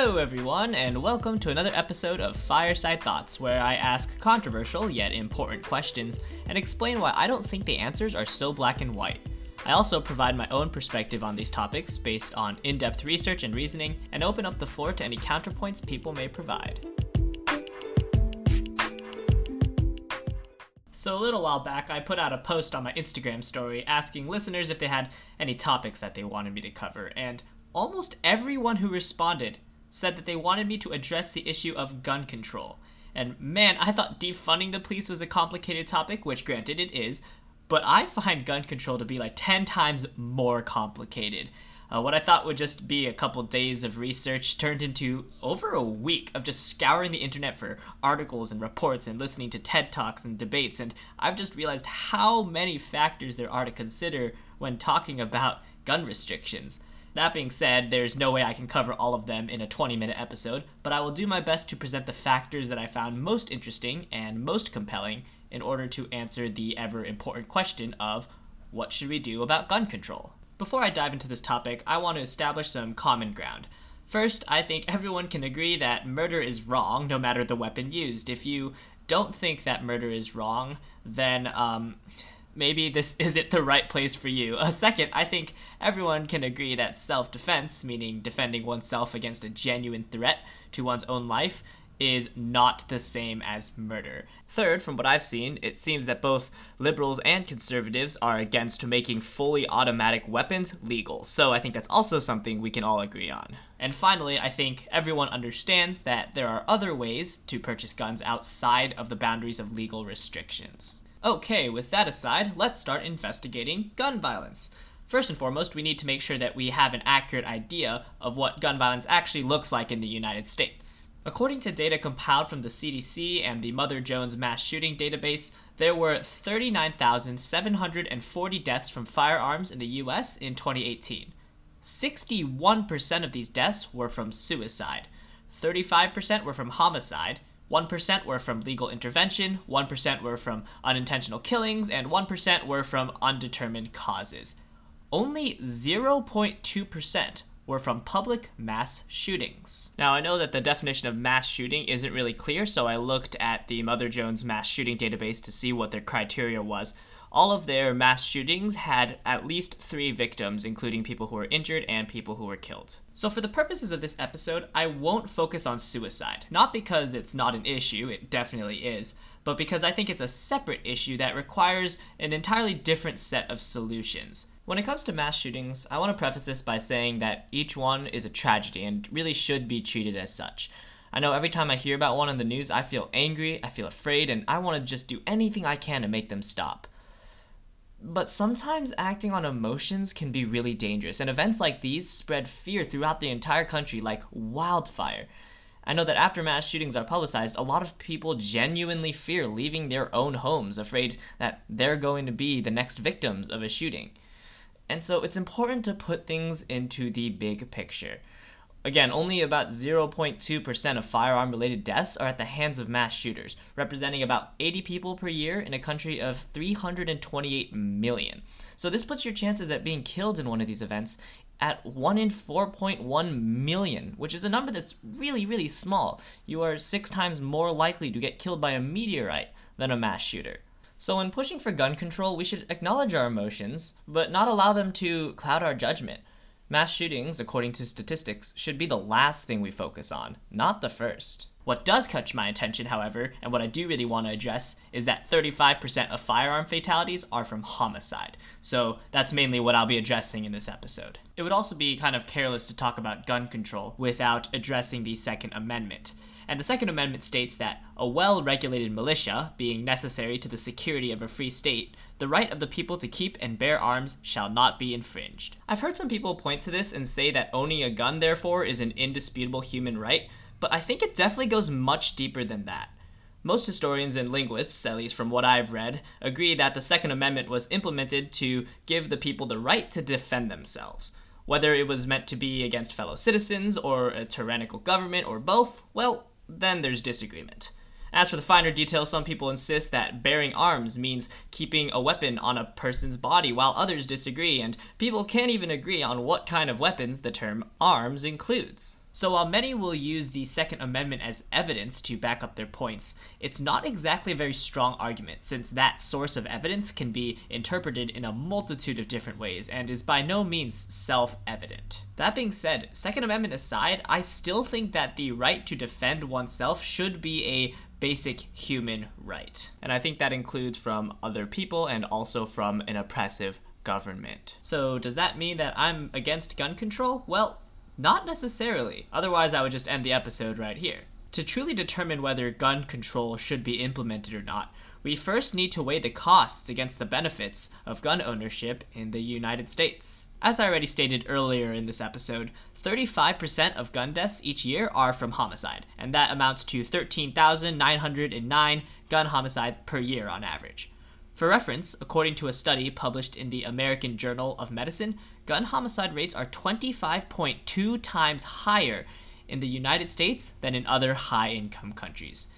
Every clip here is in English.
Hello, everyone, and welcome to another episode of Fireside Thoughts, where I ask controversial yet important questions and explain why I don't think the answers are so black and white. I also provide my own perspective on these topics based on in depth research and reasoning, and open up the floor to any counterpoints people may provide. So, a little while back, I put out a post on my Instagram story asking listeners if they had any topics that they wanted me to cover, and almost everyone who responded said that they wanted me to address the issue of gun control. And man, I thought defunding the police was a complicated topic, which granted it is, but I find gun control to be like 10 times more complicated. Uh, what I thought would just be a couple days of research turned into over a week of just scouring the internet for articles and reports and listening to TED Talks and debates, and I've just realized how many factors there are to consider when talking about gun restrictions. That being said, there's no way I can cover all of them in a 20 minute episode, but I will do my best to present the factors that I found most interesting and most compelling in order to answer the ever important question of what should we do about gun control? Before I dive into this topic, I want to establish some common ground. First, I think everyone can agree that murder is wrong no matter the weapon used. If you don't think that murder is wrong, then um, maybe this isn't the right place for you. A second, I think everyone can agree that self defense, meaning defending oneself against a genuine threat to one's own life, is not the same as murder. Third, from what I've seen, it seems that both liberals and conservatives are against making fully automatic weapons legal, so I think that's also something we can all agree on. And finally, I think everyone understands that there are other ways to purchase guns outside of the boundaries of legal restrictions. Okay, with that aside, let's start investigating gun violence. First and foremost, we need to make sure that we have an accurate idea of what gun violence actually looks like in the United States. According to data compiled from the CDC and the Mother Jones Mass Shooting Database, there were 39,740 deaths from firearms in the US in 2018. 61% of these deaths were from suicide, 35% were from homicide, 1% were from legal intervention, 1% were from unintentional killings, and 1% were from undetermined causes. Only 0.2% were from public mass shootings. Now, I know that the definition of mass shooting isn't really clear, so I looked at the Mother Jones mass shooting database to see what their criteria was all of their mass shootings had at least three victims, including people who were injured and people who were killed. So, for the purposes of this episode, I won't focus on suicide. Not because it's not an issue, it definitely is, but because I think it's a separate issue that requires an entirely different set of solutions. When it comes to mass shootings, I want to preface this by saying that each one is a tragedy and really should be treated as such. I know every time I hear about one in the news, I feel angry, I feel afraid, and I want to just do anything I can to make them stop. But sometimes acting on emotions can be really dangerous, and events like these spread fear throughout the entire country like wildfire. I know that after mass shootings are publicized, a lot of people genuinely fear leaving their own homes, afraid that they're going to be the next victims of a shooting. And so it's important to put things into the big picture. Again, only about 0.2% of firearm related deaths are at the hands of mass shooters, representing about 80 people per year in a country of 328 million. So this puts your chances at being killed in one of these events at 1 in 4.1 million, which is a number that's really, really small. You are six times more likely to get killed by a meteorite than a mass shooter. So, when pushing for gun control, we should acknowledge our emotions, but not allow them to cloud our judgment. Mass shootings, according to statistics, should be the last thing we focus on, not the first. What does catch my attention, however, and what I do really want to address, is that 35% of firearm fatalities are from homicide. So that's mainly what I'll be addressing in this episode. It would also be kind of careless to talk about gun control without addressing the Second Amendment. And the Second Amendment states that a well regulated militia, being necessary to the security of a free state, the right of the people to keep and bear arms shall not be infringed. I've heard some people point to this and say that owning a gun, therefore, is an indisputable human right, but I think it definitely goes much deeper than that. Most historians and linguists, at least from what I've read, agree that the Second Amendment was implemented to give the people the right to defend themselves. Whether it was meant to be against fellow citizens or a tyrannical government or both, well, then there's disagreement. As for the finer details, some people insist that bearing arms means keeping a weapon on a person's body, while others disagree, and people can't even agree on what kind of weapons the term arms includes. So while many will use the Second Amendment as evidence to back up their points, it's not exactly a very strong argument, since that source of evidence can be interpreted in a multitude of different ways and is by no means self evident. That being said, Second Amendment aside, I still think that the right to defend oneself should be a basic human right. And I think that includes from other people and also from an oppressive government. So, does that mean that I'm against gun control? Well, not necessarily. Otherwise, I would just end the episode right here. To truly determine whether gun control should be implemented or not, we first need to weigh the costs against the benefits of gun ownership in the United States. As I already stated earlier in this episode, 35% of gun deaths each year are from homicide, and that amounts to 13,909 gun homicides per year on average. For reference, according to a study published in the American Journal of Medicine, gun homicide rates are 25.2 times higher in the United States than in other high income countries.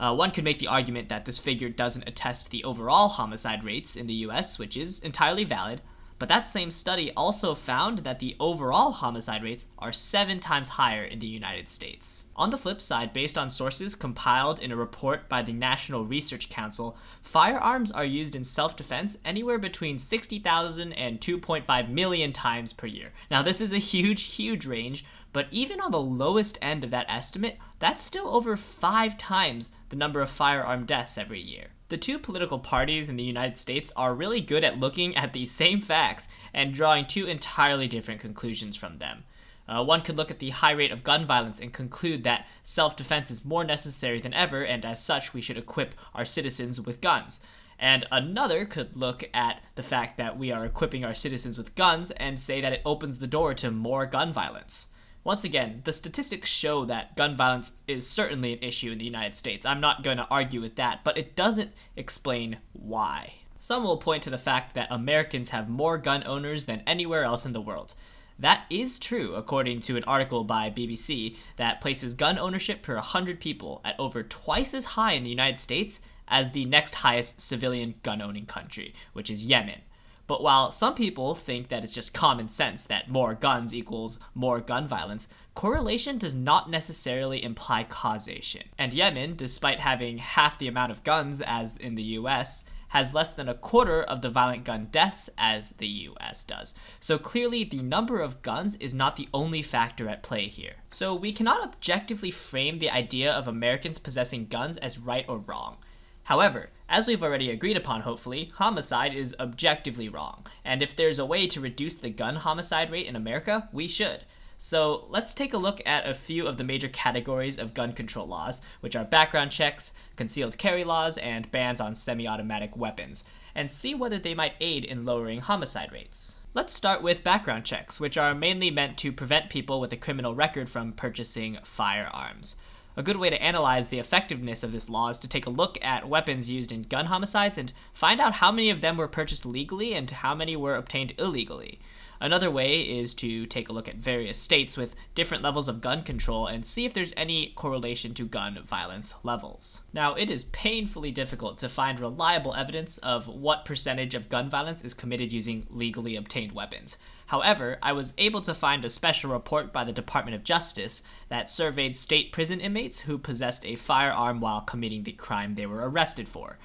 Uh, one could make the argument that this figure doesn't attest to the overall homicide rates in the US, which is entirely valid, but that same study also found that the overall homicide rates are seven times higher in the United States. On the flip side, based on sources compiled in a report by the National Research Council, firearms are used in self defense anywhere between 60,000 and 2.5 million times per year. Now, this is a huge, huge range, but even on the lowest end of that estimate, that's still over five times the number of firearm deaths every year. The two political parties in the United States are really good at looking at the same facts and drawing two entirely different conclusions from them. Uh, one could look at the high rate of gun violence and conclude that self defense is more necessary than ever, and as such, we should equip our citizens with guns. And another could look at the fact that we are equipping our citizens with guns and say that it opens the door to more gun violence. Once again, the statistics show that gun violence is certainly an issue in the United States. I'm not going to argue with that, but it doesn't explain why. Some will point to the fact that Americans have more gun owners than anywhere else in the world. That is true, according to an article by BBC that places gun ownership per 100 people at over twice as high in the United States as the next highest civilian gun owning country, which is Yemen. But while some people think that it's just common sense that more guns equals more gun violence, correlation does not necessarily imply causation. And Yemen, despite having half the amount of guns as in the US, has less than a quarter of the violent gun deaths as the US does. So clearly, the number of guns is not the only factor at play here. So we cannot objectively frame the idea of Americans possessing guns as right or wrong. However, as we've already agreed upon, hopefully, homicide is objectively wrong, and if there's a way to reduce the gun homicide rate in America, we should. So let's take a look at a few of the major categories of gun control laws, which are background checks, concealed carry laws, and bans on semi automatic weapons, and see whether they might aid in lowering homicide rates. Let's start with background checks, which are mainly meant to prevent people with a criminal record from purchasing firearms. A good way to analyze the effectiveness of this law is to take a look at weapons used in gun homicides and find out how many of them were purchased legally and how many were obtained illegally. Another way is to take a look at various states with different levels of gun control and see if there's any correlation to gun violence levels. Now, it is painfully difficult to find reliable evidence of what percentage of gun violence is committed using legally obtained weapons. However, I was able to find a special report by the Department of Justice that surveyed state prison inmates who possessed a firearm while committing the crime they were arrested for.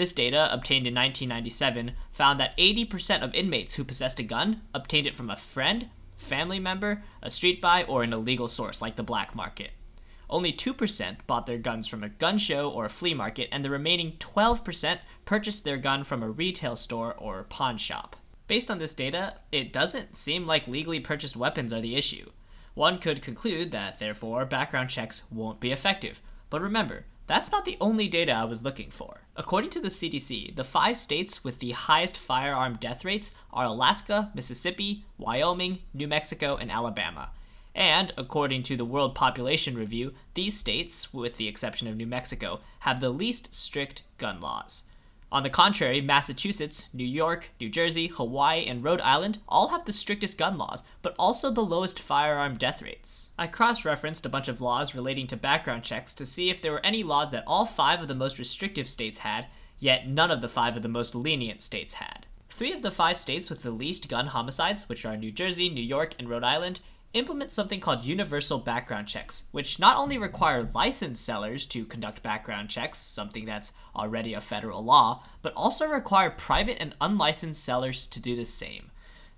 This data, obtained in 1997, found that 80% of inmates who possessed a gun obtained it from a friend, family member, a street buy, or an illegal source like the black market. Only 2% bought their guns from a gun show or a flea market, and the remaining 12% purchased their gun from a retail store or pawn shop. Based on this data, it doesn't seem like legally purchased weapons are the issue. One could conclude that, therefore, background checks won't be effective. But remember, that's not the only data I was looking for. According to the CDC, the five states with the highest firearm death rates are Alaska, Mississippi, Wyoming, New Mexico, and Alabama. And, according to the World Population Review, these states, with the exception of New Mexico, have the least strict gun laws. On the contrary, Massachusetts, New York, New Jersey, Hawaii, and Rhode Island all have the strictest gun laws, but also the lowest firearm death rates. I cross referenced a bunch of laws relating to background checks to see if there were any laws that all five of the most restrictive states had, yet none of the five of the most lenient states had. Three of the five states with the least gun homicides, which are New Jersey, New York, and Rhode Island, implement something called universal background checks, which not only require licensed sellers to conduct background checks, something that's already a federal law, but also require private and unlicensed sellers to do the same.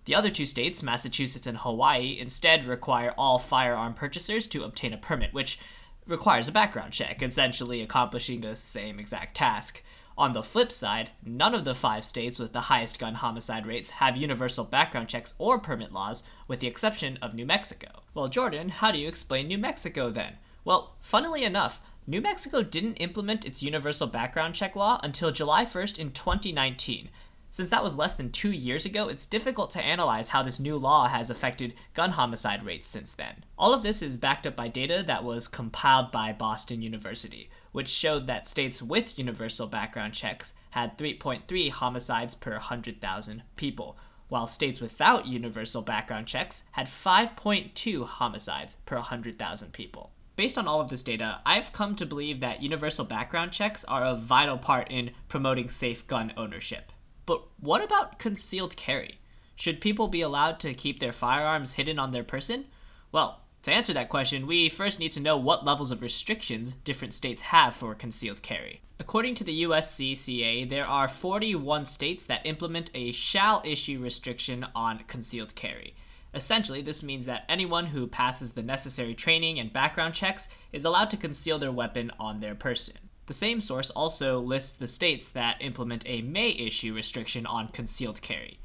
The other two states, Massachusetts and Hawaii, instead require all firearm purchasers to obtain a permit, which requires a background check, essentially accomplishing the same exact task. On the flip side, none of the five states with the highest gun homicide rates have universal background checks or permit laws, with the exception of New Mexico. Well, Jordan, how do you explain New Mexico then? Well, funnily enough, New Mexico didn't implement its universal background check law until July 1st in 2019, since that was less than two years ago, it's difficult to analyze how this new law has affected gun homicide rates since then. All of this is backed up by data that was compiled by Boston University, which showed that states with universal background checks had 3.3 homicides per 100,000 people, while states without universal background checks had 5.2 homicides per 100,000 people. Based on all of this data, I've come to believe that universal background checks are a vital part in promoting safe gun ownership. But what about concealed carry? Should people be allowed to keep their firearms hidden on their person? Well, to answer that question, we first need to know what levels of restrictions different states have for concealed carry. According to the USCCA, there are 41 states that implement a shall issue restriction on concealed carry. Essentially, this means that anyone who passes the necessary training and background checks is allowed to conceal their weapon on their person. The same source also lists the states that implement a may issue restriction on concealed carry.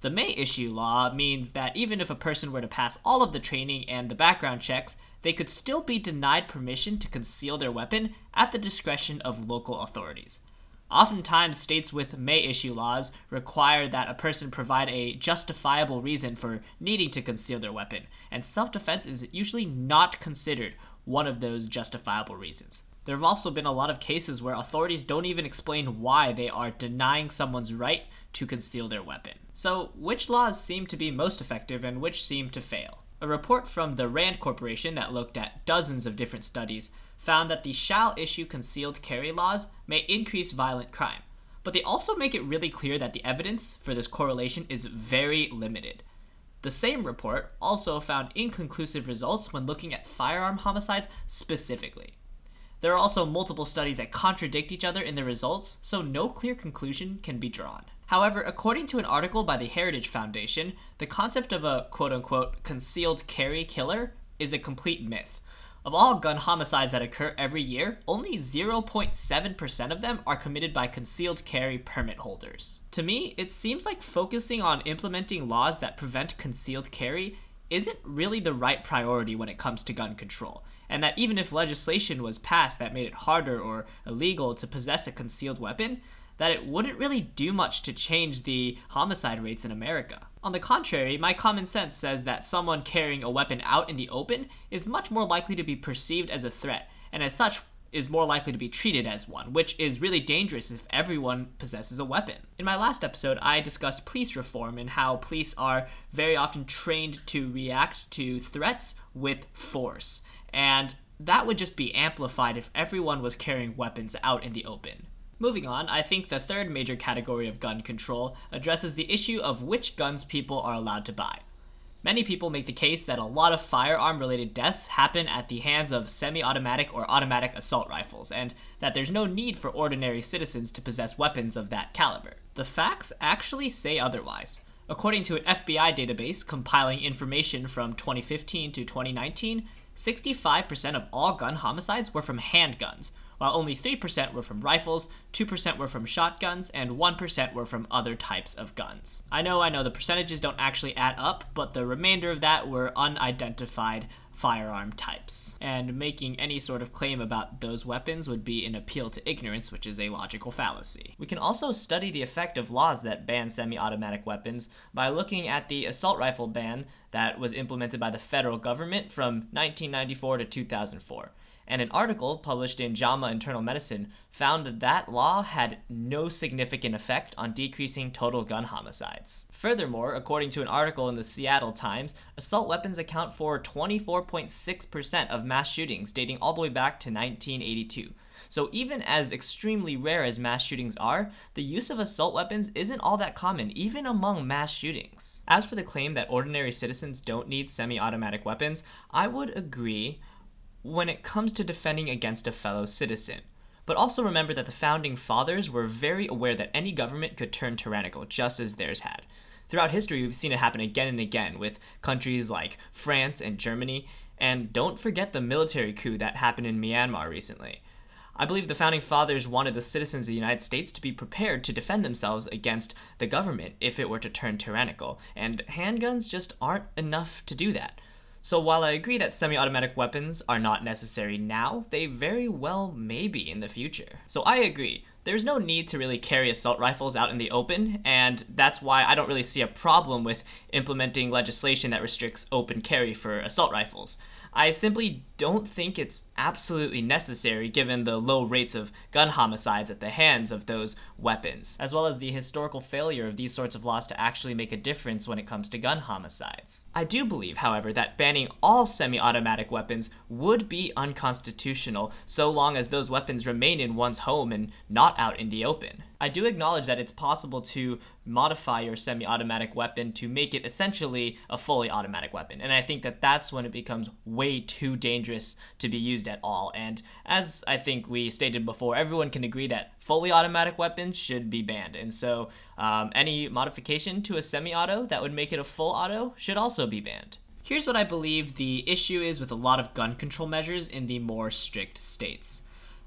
The may issue law means that even if a person were to pass all of the training and the background checks, they could still be denied permission to conceal their weapon at the discretion of local authorities. Oftentimes, states with may issue laws require that a person provide a justifiable reason for needing to conceal their weapon, and self defense is usually not considered one of those justifiable reasons. There have also been a lot of cases where authorities don't even explain why they are denying someone's right to conceal their weapon. So, which laws seem to be most effective and which seem to fail? A report from the RAND Corporation that looked at dozens of different studies found that the shall issue concealed carry laws may increase violent crime, but they also make it really clear that the evidence for this correlation is very limited. The same report also found inconclusive results when looking at firearm homicides specifically. There are also multiple studies that contradict each other in the results, so no clear conclusion can be drawn. However, according to an article by the Heritage Foundation, the concept of a quote unquote concealed carry killer is a complete myth. Of all gun homicides that occur every year, only 0.7% of them are committed by concealed carry permit holders. To me, it seems like focusing on implementing laws that prevent concealed carry isn't really the right priority when it comes to gun control and that even if legislation was passed that made it harder or illegal to possess a concealed weapon, that it wouldn't really do much to change the homicide rates in America. On the contrary, my common sense says that someone carrying a weapon out in the open is much more likely to be perceived as a threat, and as such, is more likely to be treated as one, which is really dangerous if everyone possesses a weapon. In my last episode, I discussed police reform and how police are very often trained to react to threats with force and that would just be amplified if everyone was carrying weapons out in the open. Moving on, I think the third major category of gun control addresses the issue of which guns people are allowed to buy. Many people make the case that a lot of firearm related deaths happen at the hands of semi automatic or automatic assault rifles, and that there's no need for ordinary citizens to possess weapons of that caliber. The facts actually say otherwise. According to an FBI database compiling information from 2015 to 2019, 65% of all gun homicides were from handguns, while only 3% were from rifles, 2% were from shotguns, and 1% were from other types of guns. I know, I know, the percentages don't actually add up, but the remainder of that were unidentified firearm types. And making any sort of claim about those weapons would be an appeal to ignorance, which is a logical fallacy. We can also study the effect of laws that ban semi automatic weapons by looking at the assault rifle ban that was implemented by the federal government from 1994 to 2004 and an article published in JAMA Internal Medicine found that that law had no significant effect on decreasing total gun homicides. Furthermore, according to an article in the Seattle Times, assault weapons account for 24.6% of mass shootings dating all the way back to 1982, So, even as extremely rare as mass shootings are, the use of assault weapons isn't all that common, even among mass shootings. As for the claim that ordinary citizens don't need semi automatic weapons, I would agree when it comes to defending against a fellow citizen. But also remember that the founding fathers were very aware that any government could turn tyrannical, just as theirs had. Throughout history, we've seen it happen again and again with countries like France and Germany, and don't forget the military coup that happened in Myanmar recently. I believe the founding fathers wanted the citizens of the United States to be prepared to defend themselves against the government if it were to turn tyrannical, and handguns just aren't enough to do that. So while I agree that semi automatic weapons are not necessary now, they very well may be in the future. So I agree there's no need to really carry assault rifles out in the open, and that's why I don't really see a problem with implementing legislation that restricts open carry for assault rifles. I simply don't think it's absolutely necessary given the low rates of gun homicides at the hands of those weapons, as well as the historical failure of these sorts of laws to actually make a difference when it comes to gun homicides. I do believe, however, that banning all semi automatic weapons would be unconstitutional so long as those weapons remain in one's home and not out in the open. I do acknowledge that it's possible to modify your semi automatic weapon to make it essentially a fully automatic weapon. And I think that that's when it becomes way too dangerous to be used at all. And as I think we stated before, everyone can agree that fully automatic weapons should be banned. And so um, any modification to a semi auto that would make it a full auto should also be banned. Here's what I believe the issue is with a lot of gun control measures in the more strict states.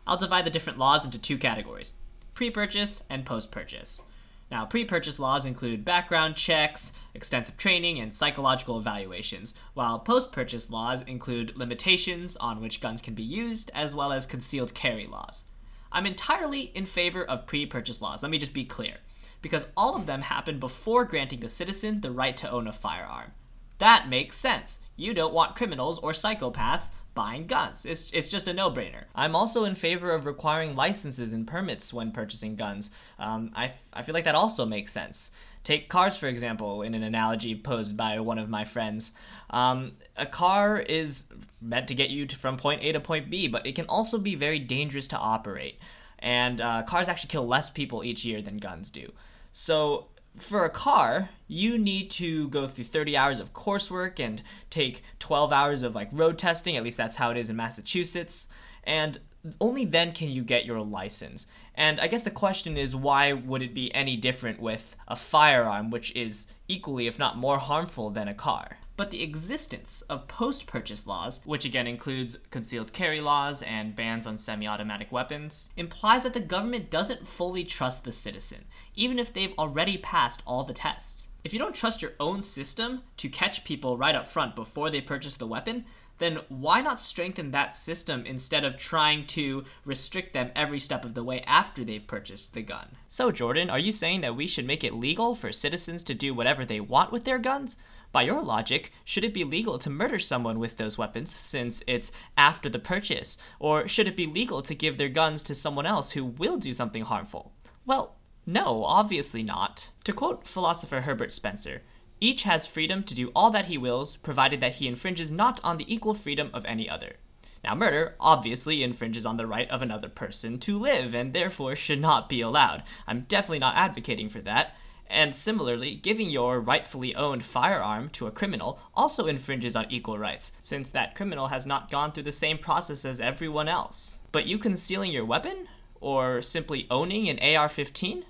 I'll divide the different laws into two categories pre purchase, and post purchase. Now, pre purchase laws include background checks, extensive training, and psychological evaluations, while post purchase laws include limitations on which guns can be used, as well as concealed carry laws. I'm entirely in favor of pre purchase laws, let me just be clear, because all of them happen before granting the citizen the right to own a firearm. That makes sense. You don't want criminals or psychopaths buying guns. It's, it's just a no brainer. I'm also in favor of requiring licenses and permits when purchasing guns. Um, I, f- I feel like that also makes sense. Take cars, for example, in an analogy posed by one of my friends. Um, a car is meant to get you to, from point A to point B, but it can also be very dangerous to operate. And uh, cars actually kill less people each year than guns do. So for a car, you need to go through 30 hours of coursework and take 12 hours of like road testing, at least that's how it is in Massachusetts, and only then can you get your license. And I guess the question is why would it be any different with a firearm which is equally if not more harmful than a car? but the existence of post purchase laws, which again includes concealed carry laws and bans on semi automatic weapons, implies that the government doesn't fully trust the citizen, even if they've already passed all the tests. If you don't trust your own system to catch people right up front before they purchase the weapon, then why not strengthen that system instead of trying to restrict them every step of the way after they've purchased the gun? So, Jordan, are you saying that we should make it legal for citizens to do whatever they want with their guns? By your logic, should it be legal to murder someone with those weapons since it's after the purchase? Or should it be legal to give their guns to someone else who will do something harmful? Well, no, obviously not. To quote philosopher Herbert Spencer, each has freedom to do all that he wills, provided that he infringes not on the equal freedom of any other. Now, murder obviously infringes on the right of another person to live and therefore should not be allowed. I'm definitely not advocating for that. And similarly, giving your rightfully owned firearm to a criminal also infringes on equal rights, since that criminal has not gone through the same process as everyone else. But you concealing your weapon? Or simply owning an AR 15?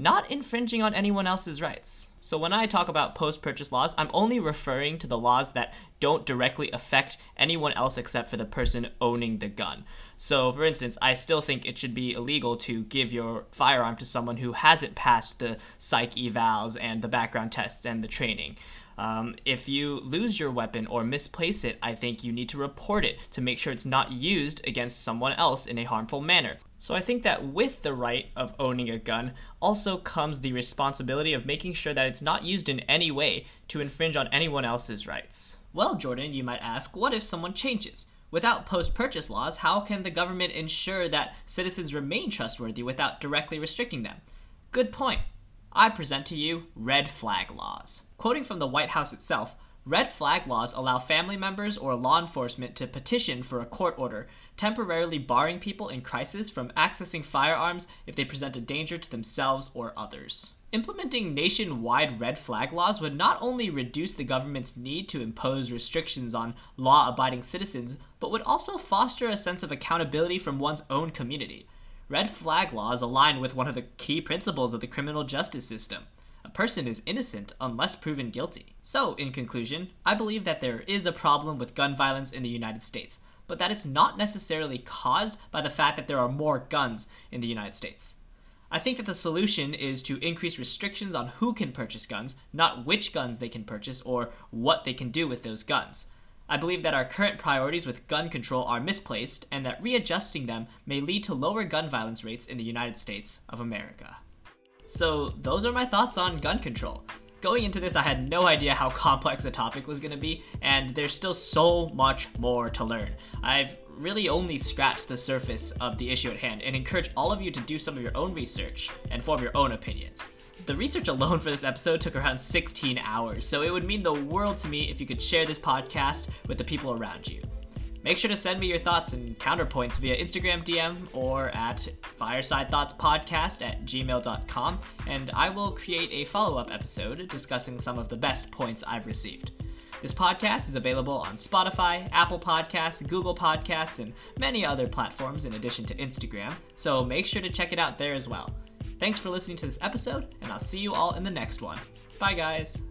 Not infringing on anyone else's rights. So when I talk about post purchase laws, I'm only referring to the laws that don't directly affect anyone else except for the person owning the gun. So, for instance, I still think it should be illegal to give your firearm to someone who hasn't passed the psych evals and the background tests and the training. Um, if you lose your weapon or misplace it, I think you need to report it to make sure it's not used against someone else in a harmful manner. So I think that with the right of owning a gun also comes the responsibility of making sure that it's not used in any way to infringe on anyone else's rights. Well, Jordan, you might ask, what if someone changes? Without post purchase laws, how can the government ensure that citizens remain trustworthy without directly restricting them? Good point. I present to you red flag laws. Quoting from the White House itself, Red flag laws allow family members or law enforcement to petition for a court order, temporarily barring people in crisis from accessing firearms if they present a danger to themselves or others. Implementing nationwide red flag laws would not only reduce the government's need to impose restrictions on law abiding citizens, but would also foster a sense of accountability from one's own community. Red flag laws align with one of the key principles of the criminal justice system. A person is innocent unless proven guilty. So, in conclusion, I believe that there is a problem with gun violence in the United States, but that it's not necessarily caused by the fact that there are more guns in the United States. I think that the solution is to increase restrictions on who can purchase guns, not which guns they can purchase or what they can do with those guns. I believe that our current priorities with gun control are misplaced and that readjusting them may lead to lower gun violence rates in the United States of America. So, those are my thoughts on gun control. Going into this, I had no idea how complex the topic was going to be, and there's still so much more to learn. I've really only scratched the surface of the issue at hand and encourage all of you to do some of your own research and form your own opinions. The research alone for this episode took around 16 hours, so it would mean the world to me if you could share this podcast with the people around you. Make sure to send me your thoughts and counterpoints via Instagram DM or at firesidethoughtspodcast at gmail.com, and I will create a follow up episode discussing some of the best points I've received. This podcast is available on Spotify, Apple Podcasts, Google Podcasts, and many other platforms in addition to Instagram, so make sure to check it out there as well. Thanks for listening to this episode, and I'll see you all in the next one. Bye, guys.